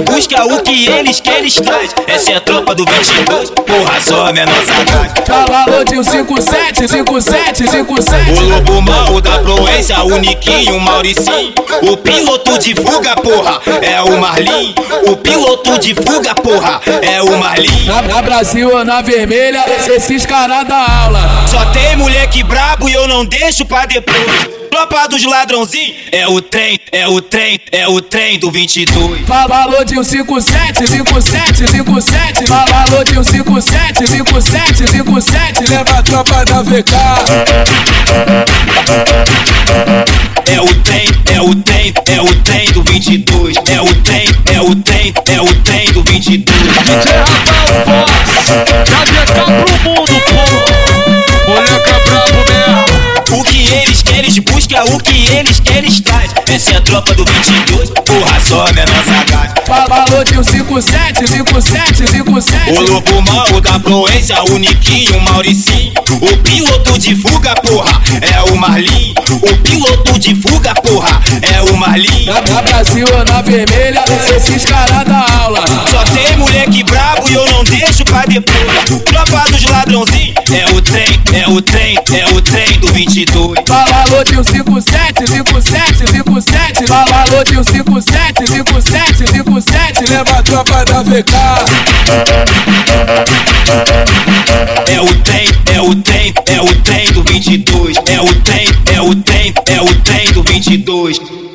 buscam, o que eles que eles traz. Essa é a tropa do 22, porra, só menor sagaz. Cavalou de um 57, 57, 57. O lobo mal da proença, o Niquinho, o Mauricinho. O piloto de fuga, porra, é o Marlin. O piloto de fuga, porra, é o Marlin. Na, na Brasil ou na vermelha, esses caras da aula. Só tem moleque brabo e eu não deixo pra depois. Tropa dos ladrãozinhos é o trem, é o trem, é o trem do 22. Falou de um 57, 57, 57. Falou de um 57, 57, 57. Leva a tropa da VK. É o trem, é o trem, é o trem do 22. É o trem, é o trem, é o trem do 22. Eles buscam, o que eles eles traz. Essa é a tropa do 22, porra, só menor sagaz. Falou de um 57, 57, 57. O lobo mal da proença, o Niquinho, o Mauricinho. O piloto de fuga, porra, é o Marlin. O piloto de fuga, porra, é o Marlin. Na, na Brasil ou na vermelha, esses caras da aula. Deixo pra depois. Tropa dos ladrãozinhos, é o trem, é o trem, é o trem do 22. Falou de um 57, 57, 57. Falou de um 57, 57, 57. Leva a tropa da VK. É o trem, é o trem, é o trem do 22. É o trem, é o trem, é o trem do 22.